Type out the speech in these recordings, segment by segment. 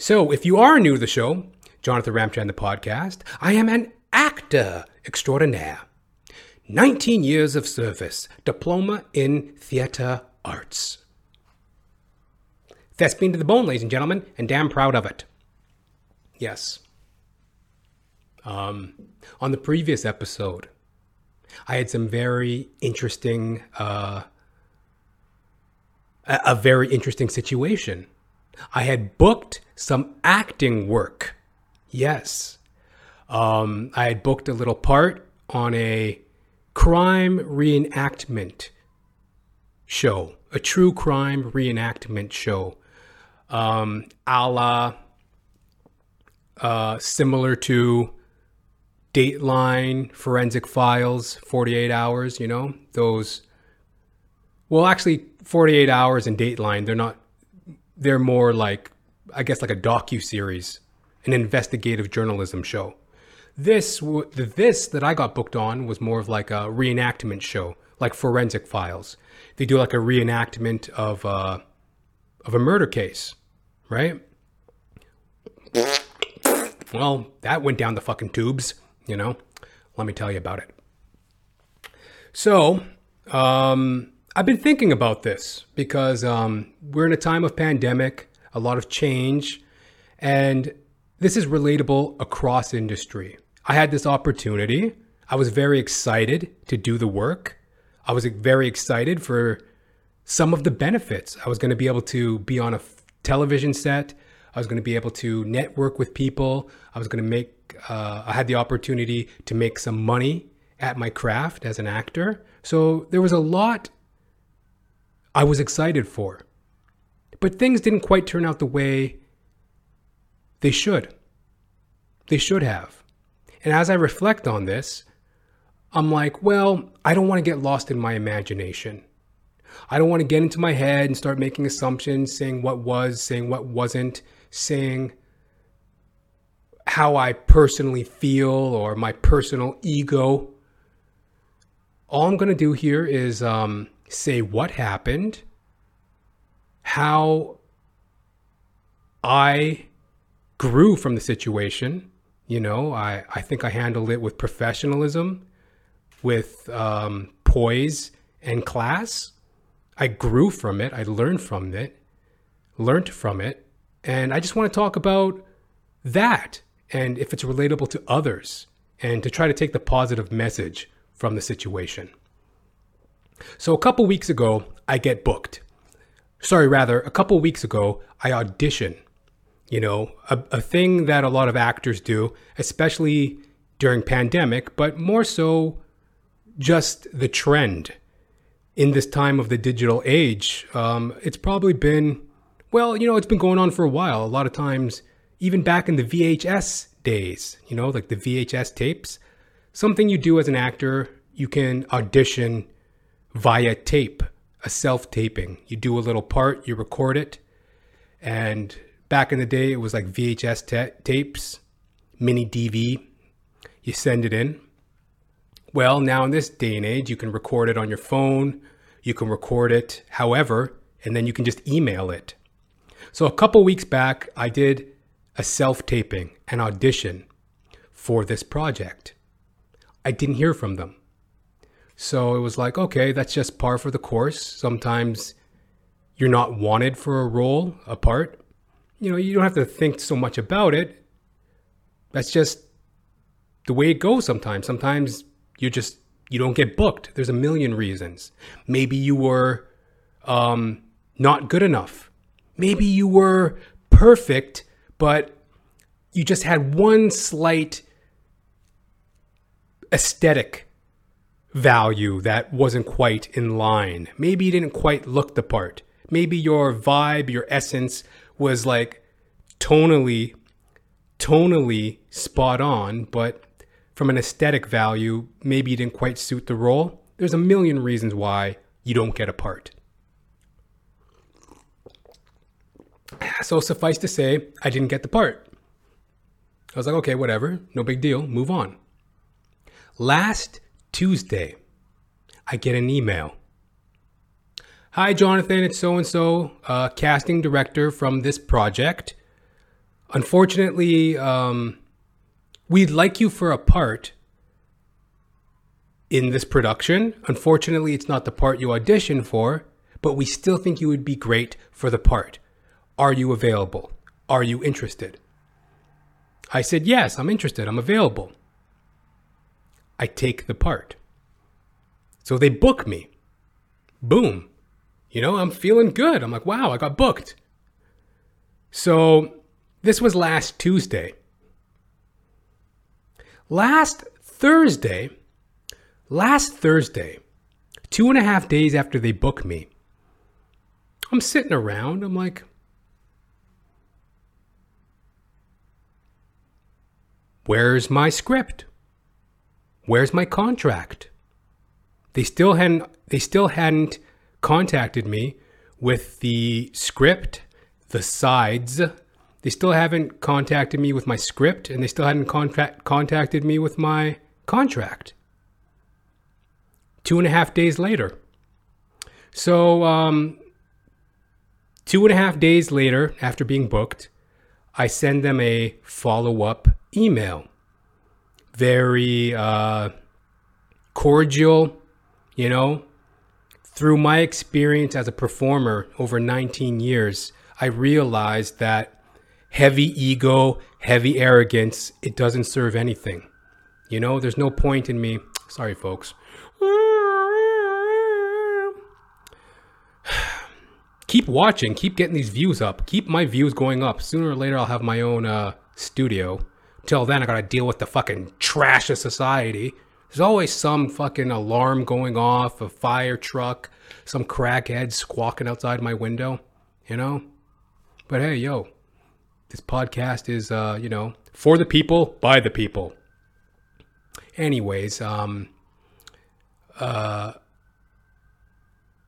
So, if you are new to the show, Jonathan Ramcharan, the podcast, I am an actor extraordinaire. 19 years of service, diploma in theater arts. Thespian to the bone, ladies and gentlemen, and damn proud of it. Yes. Um, on the previous episode, I had some very interesting, uh, a, a very interesting situation. I had booked some acting work. Yes. Um, I had booked a little part on a crime reenactment show, a true crime reenactment show, um, a la uh, similar to Dateline, Forensic Files, 48 Hours, you know, those. Well, actually, 48 Hours and Dateline, they're not, they're more like, I guess, like a docu series, an investigative journalism show. This, the this that I got booked on was more of like a reenactment show, like Forensic Files. They do like a reenactment of, uh, of a murder case, right? Well, that went down the fucking tubes, you know? Let me tell you about it. So, um, I've been thinking about this because um, we're in a time of pandemic, a lot of change, and this is relatable across industry. I had this opportunity. I was very excited to do the work. I was very excited for some of the benefits. I was going to be able to be on a television set. I was going to be able to network with people. I was going to make, uh, I had the opportunity to make some money at my craft as an actor. So there was a lot I was excited for. But things didn't quite turn out the way they should. They should have. And as I reflect on this, I'm like, well, I don't want to get lost in my imagination. I don't want to get into my head and start making assumptions, saying what was, saying what wasn't, saying how I personally feel or my personal ego. All I'm going to do here is um, say what happened, how I grew from the situation. You know, I, I think I handled it with professionalism, with um, poise and class. I grew from it. I learned from it, learned from it. And I just want to talk about that and if it's relatable to others and to try to take the positive message from the situation. So a couple weeks ago, I get booked. Sorry, rather, a couple weeks ago, I audition. You know, a, a thing that a lot of actors do, especially during pandemic, but more so just the trend in this time of the digital age. Um, it's probably been, well, you know, it's been going on for a while. A lot of times, even back in the VHS days, you know, like the VHS tapes, something you do as an actor, you can audition via tape, a self taping. You do a little part, you record it. And back in the day, it was like VHS ta- tapes, mini DV. You send it in. Well, now in this day and age, you can record it on your phone, you can record it however, and then you can just email it. So a couple weeks back, I did a self taping, an audition for this project. I didn't hear from them. So it was like, okay, that's just par for the course. Sometimes you're not wanted for a role, a part. You know, you don't have to think so much about it. That's just the way it goes sometimes. Sometimes you just you don't get booked. There's a million reasons. Maybe you were um, not good enough. Maybe you were perfect, but you just had one slight aesthetic value that wasn't quite in line. Maybe you didn't quite look the part. Maybe your vibe, your essence was like tonally tonally spot on, but from an aesthetic value, maybe you didn't quite suit the role. There's a million reasons why you don't get a part. So suffice to say, I didn't get the part. I was like, okay, whatever, no big deal, move on. Last Tuesday, I get an email. Hi, Jonathan, it's so and so, casting director from this project. Unfortunately, um, we'd like you for a part in this production. Unfortunately, it's not the part you auditioned for, but we still think you would be great for the part. Are you available? Are you interested? I said, Yes, I'm interested. I'm available. I take the part. So they book me. Boom. You know, I'm feeling good. I'm like, wow, I got booked. So this was last Tuesday. Last Thursday, last Thursday, two and a half days after they booked me, I'm sitting around. I'm like, where's my script? Where's my contract? They still hadn't they still hadn't contacted me with the script, the sides. They still haven't contacted me with my script and they still hadn't contact, contacted me with my contract. Two and a half days later. So, um, two and a half days later, after being booked, I send them a follow up email very uh, cordial, you know. Through my experience as a performer over 19 years, I realized that heavy ego, heavy arrogance, it doesn't serve anything. You know, there's no point in me. Sorry, folks. keep watching, keep getting these views up, keep my views going up. Sooner or later, I'll have my own uh, studio Till then, I gotta deal with the fucking trash of society. There's always some fucking alarm going off, a fire truck, some crackhead squawking outside my window, you know? But hey, yo, this podcast is, uh, you know, for the people, by the people. Anyways, um, uh,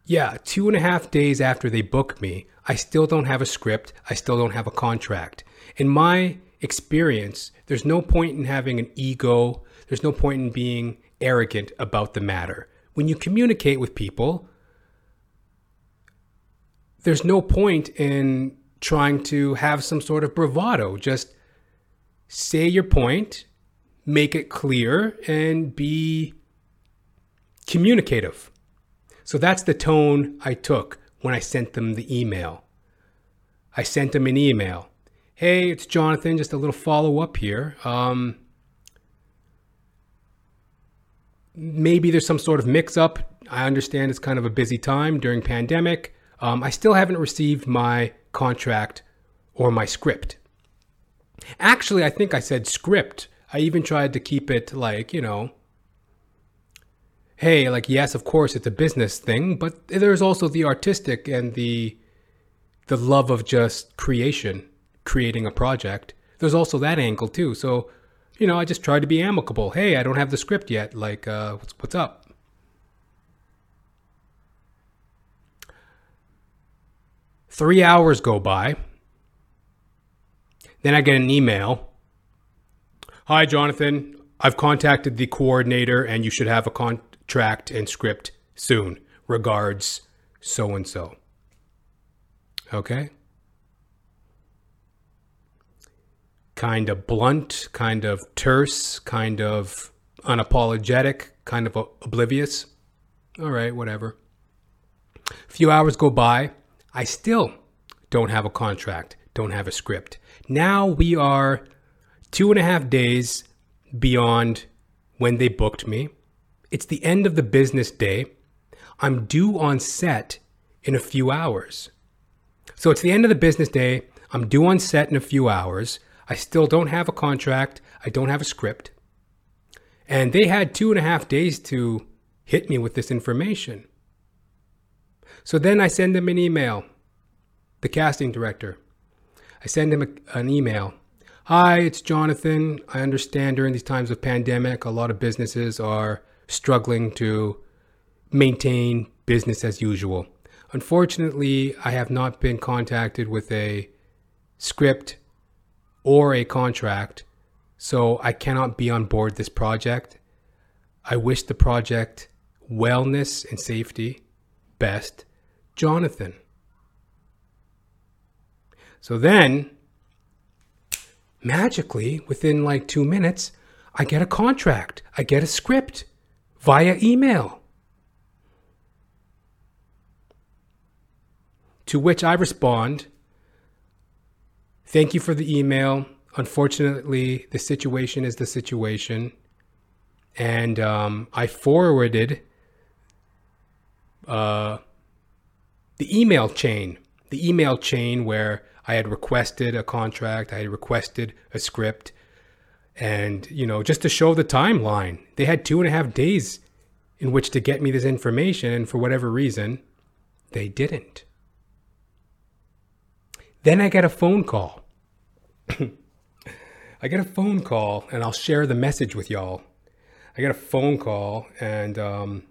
yeah, two and a half days after they book me, I still don't have a script. I still don't have a contract. In my experience, there's no point in having an ego. There's no point in being arrogant about the matter. When you communicate with people, there's no point in trying to have some sort of bravado. Just say your point, make it clear, and be communicative. So that's the tone I took when I sent them the email. I sent them an email. Hey, it's Jonathan. Just a little follow up here. Um, maybe there's some sort of mix up. I understand it's kind of a busy time during pandemic. Um, I still haven't received my contract or my script. Actually, I think I said script. I even tried to keep it like, you know, hey, like yes, of course it's a business thing, but there's also the artistic and the the love of just creation creating a project, there's also that angle too. So, you know, I just tried to be amicable. Hey, I don't have the script yet. Like, uh, what's, what's up? Three hours go by. Then I get an email. Hi, Jonathan. I've contacted the coordinator and you should have a contract and script soon. Regards, so and so. Okay? Kind of blunt, kind of terse, kind of unapologetic, kind of oblivious. All right, whatever. A few hours go by. I still don't have a contract, don't have a script. Now we are two and a half days beyond when they booked me. It's the end of the business day. I'm due on set in a few hours. So it's the end of the business day. I'm due on set in a few hours. I still don't have a contract. I don't have a script. And they had two and a half days to hit me with this information. So then I send them an email, the casting director. I send him a, an email. Hi, it's Jonathan. I understand during these times of pandemic, a lot of businesses are struggling to maintain business as usual. Unfortunately, I have not been contacted with a script or a contract, so I cannot be on board this project. I wish the project wellness and safety best, Jonathan. So then magically, within like two minutes, I get a contract, I get a script via email. To which I respond, Thank you for the email. Unfortunately, the situation is the situation. And um, I forwarded uh, the email chain, the email chain where I had requested a contract, I had requested a script, and you know, just to show the timeline, they had two and a half days in which to get me this information, and for whatever reason, they didn't. Then I get a phone call. I get a phone call, and I'll share the message with y'all. I get a phone call, and um,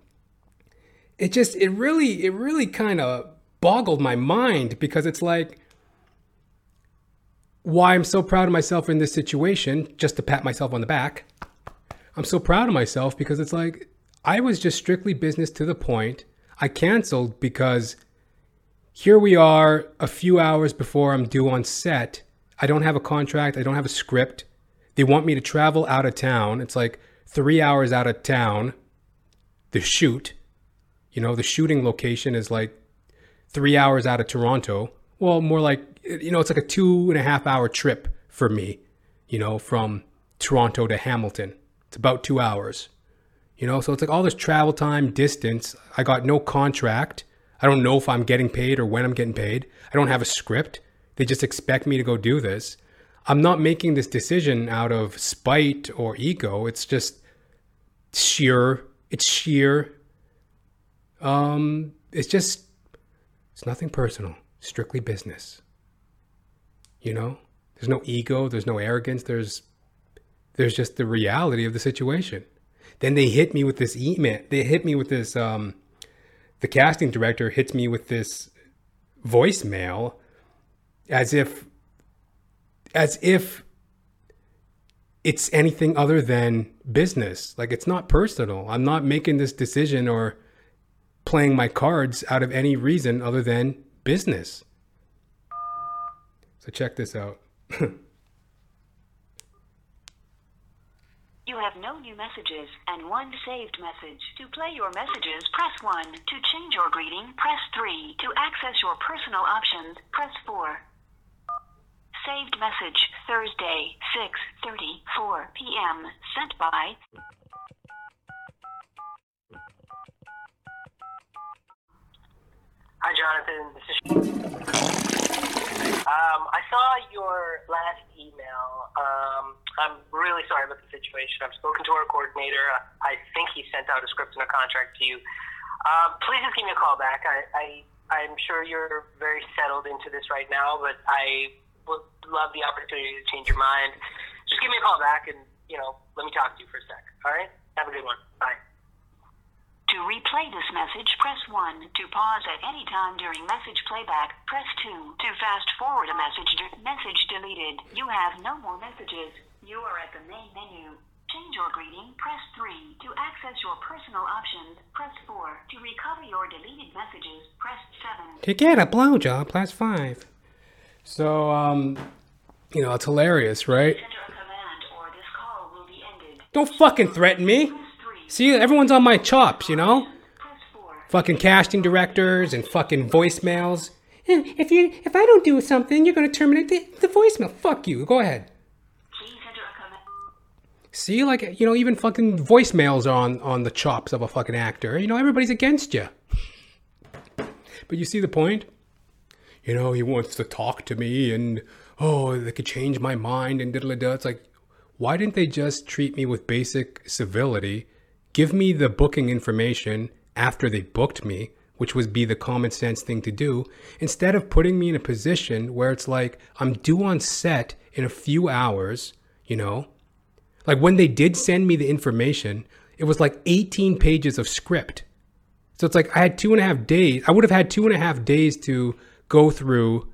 it just, it really, it really kind of boggled my mind because it's like, why I'm so proud of myself in this situation, just to pat myself on the back. I'm so proud of myself because it's like I was just strictly business to the point. I canceled because here we are a few hours before I'm due on set. I don't have a contract, I don't have a script. They want me to travel out of town. It's like three hours out of town, the shoot. You know, the shooting location is like three hours out of Toronto. Well, more like you know, it's like a two and a half hour trip for me, you know, from Toronto to Hamilton. It's about two hours, you know, so it's like all this travel time, distance. I got no contract. I don't know if I'm getting paid or when I'm getting paid. I don't have a script. They just expect me to go do this. I'm not making this decision out of spite or ego. It's just sheer, it's sheer. Um, it's just, it's nothing personal, strictly business. You know, there's no ego, there's no arrogance, there's there's just the reality of the situation. Then they hit me with this email. They hit me with this. Um, the casting director hits me with this voicemail, as if, as if it's anything other than business. Like it's not personal. I'm not making this decision or playing my cards out of any reason other than business. So check this out. You have no new messages and one saved message. To play your messages, press 1. To change your greeting, press 3. To access your personal options, press 4. Saved message, Thursday, 6:34 p.m. Sent by Hi, Jonathan. This is. Um, I saw your last email. Um, I'm really sorry about the situation. I've spoken to our coordinator. I think he sent out a script and a contract to you. Um, please just give me a call back. I, I, I'm sure you're very settled into this right now, but I would love the opportunity to change your mind. Just give me a call back and, you know, let me talk to you for a sec. All right? Have a good one. Bye. To replay this message, press 1. To pause at any time during message playback, press 2. To fast forward a message, de- message deleted. You have no more messages. You are at the main menu. Change your greeting, press 3. To access your personal options, press 4. To recover your deleted messages, press 7. To get a blowjob, press plus five. So, um, you know, it's hilarious, right? Enter a command or this call will be ended. Don't fucking threaten me. Press 3. See, everyone's on my chops, you know? Fucking casting directors and fucking voicemails. Eh, If you, if I don't do something, you're gonna terminate the, the voicemail. Fuck you. Go ahead. See, like you know, even fucking voicemails are on on the chops of a fucking actor. You know, everybody's against you. But you see the point? You know, he wants to talk to me, and oh, they could change my mind, and diddle da. It's like, why didn't they just treat me with basic civility? Give me the booking information after they booked me, which would be the common sense thing to do, instead of putting me in a position where it's like I'm due on set in a few hours. You know, like when they did send me the information, it was like 18 pages of script. So it's like I had two and a half days. I would have had two and a half days to go through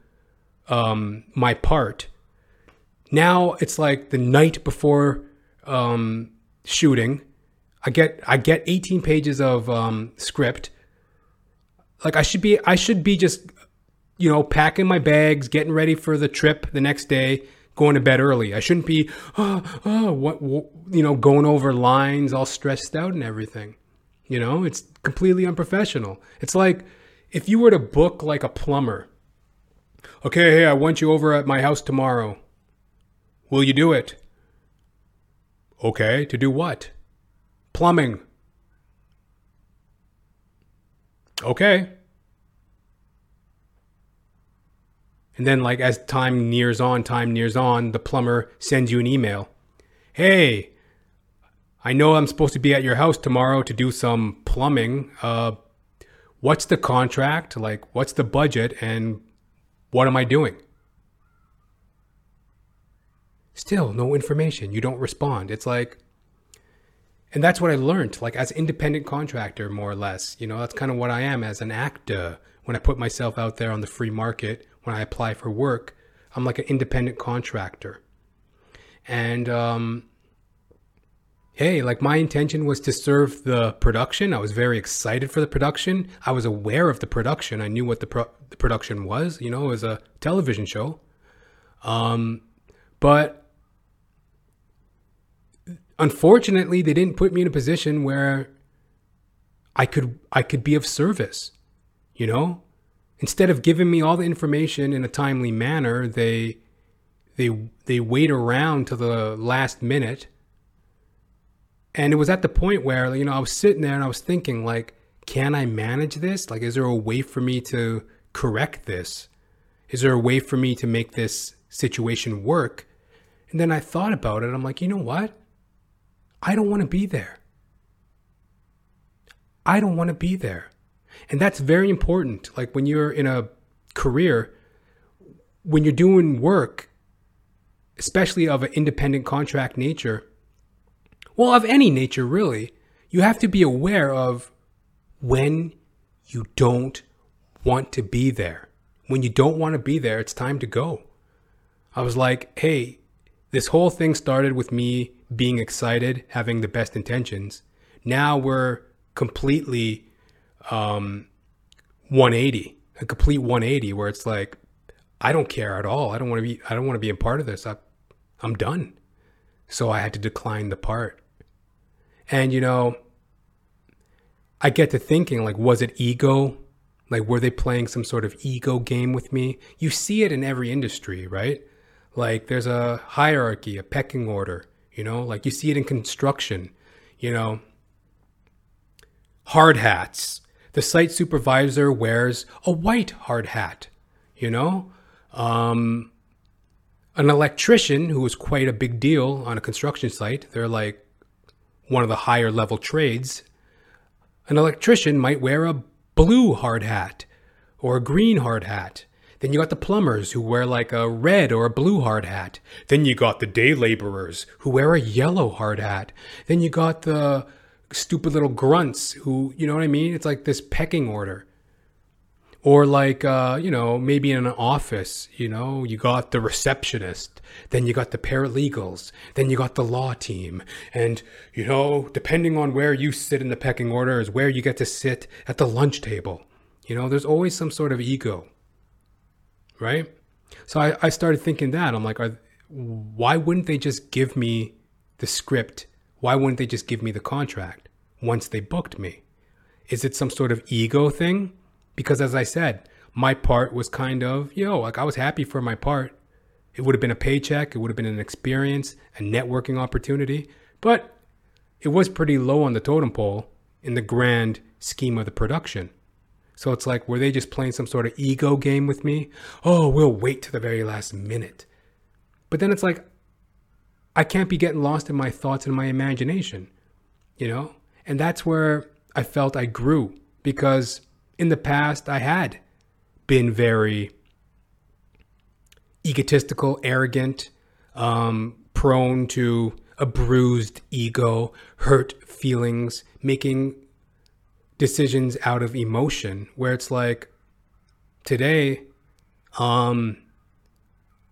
um, my part. Now it's like the night before um, shooting. I get I get 18 pages of um, script. Like I should be I should be just you know packing my bags, getting ready for the trip the next day, going to bed early. I shouldn't be, oh, oh, what, what, you know, going over lines all stressed out and everything. You know, it's completely unprofessional. It's like if you were to book like a plumber. Okay, hey, I want you over at my house tomorrow. Will you do it? Okay, to do what? Plumbing. Okay. And then, like, as time nears on, time nears on, the plumber sends you an email. Hey, I know I'm supposed to be at your house tomorrow to do some plumbing. Uh, what's the contract? Like, what's the budget? And what am I doing? Still, no information. You don't respond. It's like, and that's what I learned, like as independent contractor, more or less. You know, that's kind of what I am as an actor. When I put myself out there on the free market, when I apply for work, I'm like an independent contractor. And um, hey, like my intention was to serve the production. I was very excited for the production. I was aware of the production. I knew what the, pro- the production was. You know, it was a television show. Um, but unfortunately, they didn't put me in a position where I could I could be of service. You know, instead of giving me all the information in a timely manner, they they they wait around to the last minute. And it was at the point where, you know, I was sitting there and I was thinking like, can I manage this? Like is there a way for me to correct this? Is there a way for me to make this situation work? And then I thought about it. I'm like, you know what? I don't want to be there. I don't want to be there. And that's very important. Like when you're in a career, when you're doing work, especially of an independent contract nature, well, of any nature really, you have to be aware of when you don't want to be there. When you don't want to be there, it's time to go. I was like, hey, this whole thing started with me being excited, having the best intentions. Now we're completely um, 180, a complete 180, where it's like, I don't care at all. I don't want to be. I don't want to be a part of this. I, I'm done. So I had to decline the part. And you know, I get to thinking like, was it ego? Like, were they playing some sort of ego game with me? You see it in every industry, right? Like, there's a hierarchy, a pecking order. You know, like you see it in construction. You know, hard hats. The site supervisor wears a white hard hat, you know? Um, an electrician, who is quite a big deal on a construction site, they're like one of the higher level trades. An electrician might wear a blue hard hat or a green hard hat. Then you got the plumbers who wear like a red or a blue hard hat. Then you got the day laborers who wear a yellow hard hat. Then you got the stupid little grunts who, you know what I mean? It's like this pecking order. Or like, uh, you know, maybe in an office, you know, you got the receptionist, then you got the paralegals, then you got the law team. And, you know, depending on where you sit in the pecking order is where you get to sit at the lunch table. You know, there's always some sort of ego, right? So I, I started thinking that. I'm like, are, why wouldn't they just give me the script why wouldn't they just give me the contract once they booked me? Is it some sort of ego thing? Because as I said, my part was kind of, yo, know, like I was happy for my part. It would have been a paycheck, it would have been an experience, a networking opportunity, but it was pretty low on the totem pole in the grand scheme of the production. So it's like, were they just playing some sort of ego game with me? Oh, we'll wait to the very last minute. But then it's like, I can't be getting lost in my thoughts and my imagination, you know? And that's where I felt I grew because in the past I had been very egotistical, arrogant, um, prone to a bruised ego, hurt feelings, making decisions out of emotion, where it's like today, um,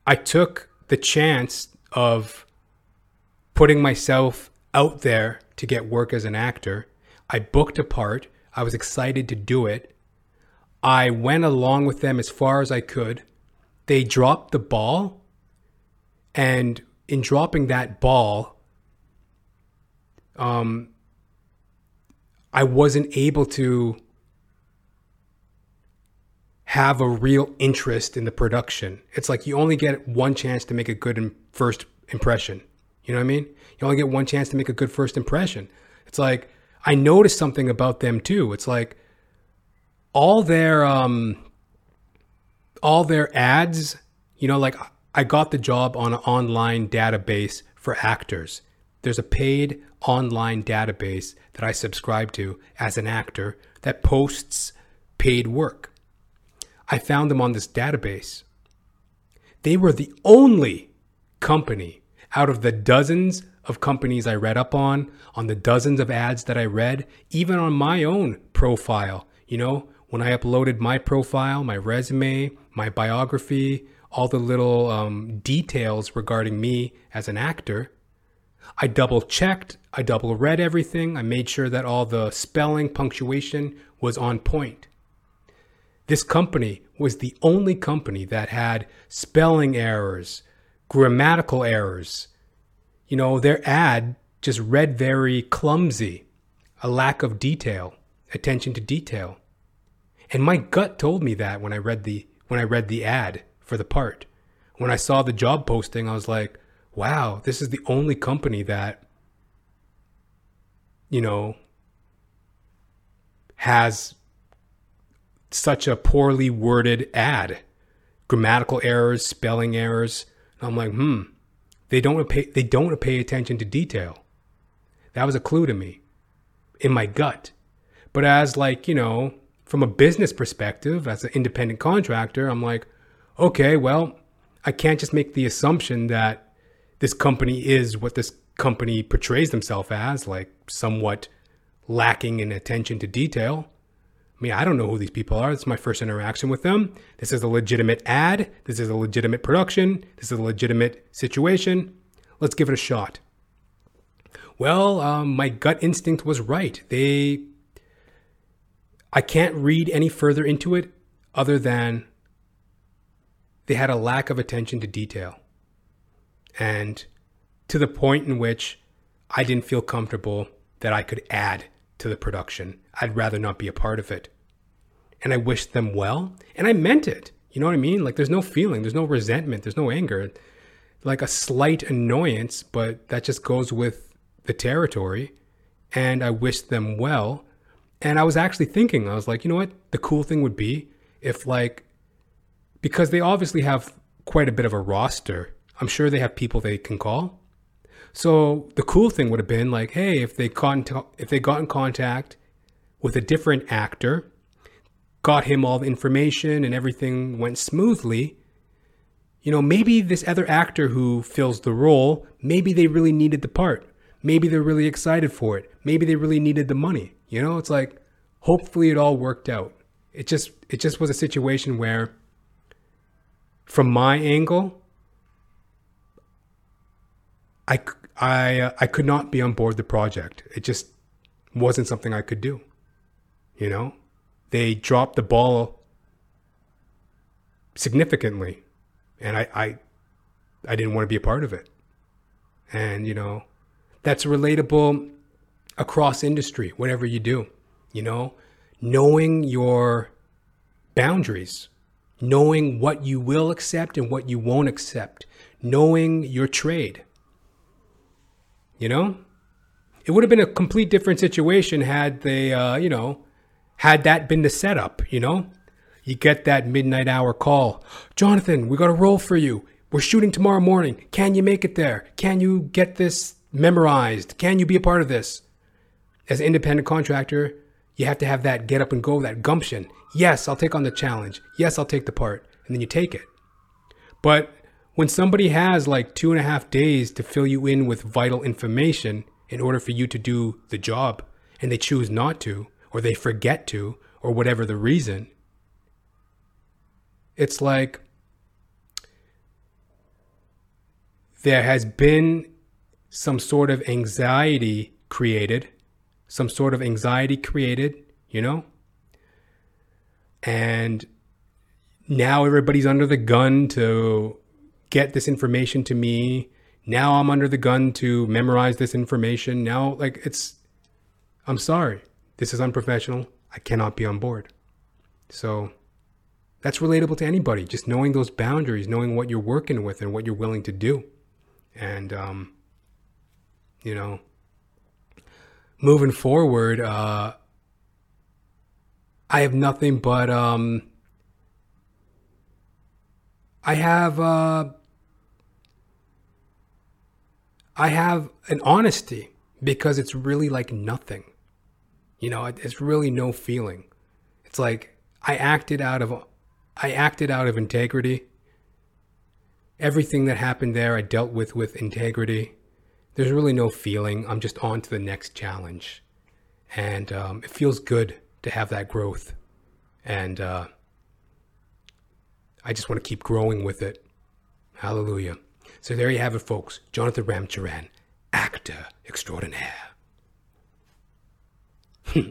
I took the chance of putting myself out there to get work as an actor. I booked a part. I was excited to do it. I went along with them as far as I could. They dropped the ball. And in dropping that ball, um, I wasn't able to have a real interest in the production. It's like you only get one chance to make a good first impression. You know what I mean? You only get one chance to make a good first impression. It's like I noticed something about them too. It's like all their um all their ads, you know, like I got the job on an online database for actors. There's a paid online database that I subscribe to as an actor that posts paid work. I found them on this database. They were the only company out of the dozens of companies I read up on, on the dozens of ads that I read, even on my own profile. You know, when I uploaded my profile, my resume, my biography, all the little um, details regarding me as an actor, I double checked, I double read everything, I made sure that all the spelling, punctuation was on point. This company was the only company that had spelling errors, grammatical errors. You know, their ad just read very clumsy, a lack of detail, attention to detail. And my gut told me that when I read the when I read the ad for the part. When I saw the job posting, I was like, wow, this is the only company that you know has such a poorly worded ad. Grammatical errors, spelling errors, I'm like, hmm, they don't pay, they don't pay attention to detail. That was a clue to me in my gut. But as like, you know, from a business perspective, as an independent contractor, I'm like, okay, well, I can't just make the assumption that this company is what this company portrays themselves as, like somewhat lacking in attention to detail I mean, I don't know who these people are. It's my first interaction with them. This is a legitimate ad. This is a legitimate production. This is a legitimate situation. Let's give it a shot. Well, um, my gut instinct was right. They, I can't read any further into it other than they had a lack of attention to detail. And to the point in which I didn't feel comfortable that I could add to the production. I'd rather not be a part of it and I wished them well. And I meant it. You know what I mean? Like there's no feeling, there's no resentment, there's no anger. Like a slight annoyance, but that just goes with the territory. And I wished them well. And I was actually thinking, I was like, you know what? The cool thing would be if, like, because they obviously have quite a bit of a roster, I'm sure they have people they can call. So the cool thing would have been like, hey, if they in if they got in contact with a different actor got him all the information and everything went smoothly, you know, maybe this other actor who fills the role, maybe they really needed the part. Maybe they're really excited for it. Maybe they really needed the money. You know, it's like hopefully it all worked out. It just it just was a situation where from my angle I I I could not be on board the project. It just wasn't something I could do. You know? they dropped the ball significantly, and I, I, I didn't want to be a part of it. And you know, that's relatable across industry, whatever you do. You know, knowing your boundaries, knowing what you will accept and what you won't accept, knowing your trade. You know, it would have been a complete different situation had they, uh, you know, had that been the setup, you know, you get that midnight hour call. Jonathan, we got a role for you. We're shooting tomorrow morning. Can you make it there? Can you get this memorized? Can you be a part of this? As an independent contractor, you have to have that get up and go, that gumption. Yes, I'll take on the challenge. Yes, I'll take the part. And then you take it. But when somebody has like two and a half days to fill you in with vital information in order for you to do the job, and they choose not to, or they forget to, or whatever the reason. It's like there has been some sort of anxiety created, some sort of anxiety created, you know? And now everybody's under the gun to get this information to me. Now I'm under the gun to memorize this information. Now, like, it's, I'm sorry. This is unprofessional. I cannot be on board. So that's relatable to anybody. Just knowing those boundaries, knowing what you're working with and what you're willing to do. And, um, you know, moving forward, uh, I have nothing but, um, I have, uh, I have an honesty because it's really like nothing. You know, it's really no feeling. It's like I acted out of I acted out of integrity. Everything that happened there I dealt with with integrity. There's really no feeling. I'm just on to the next challenge. And um, it feels good to have that growth. And uh, I just want to keep growing with it. Hallelujah. So there you have it, folks. Jonathan Ramcharan, actor extraordinaire. Hmm.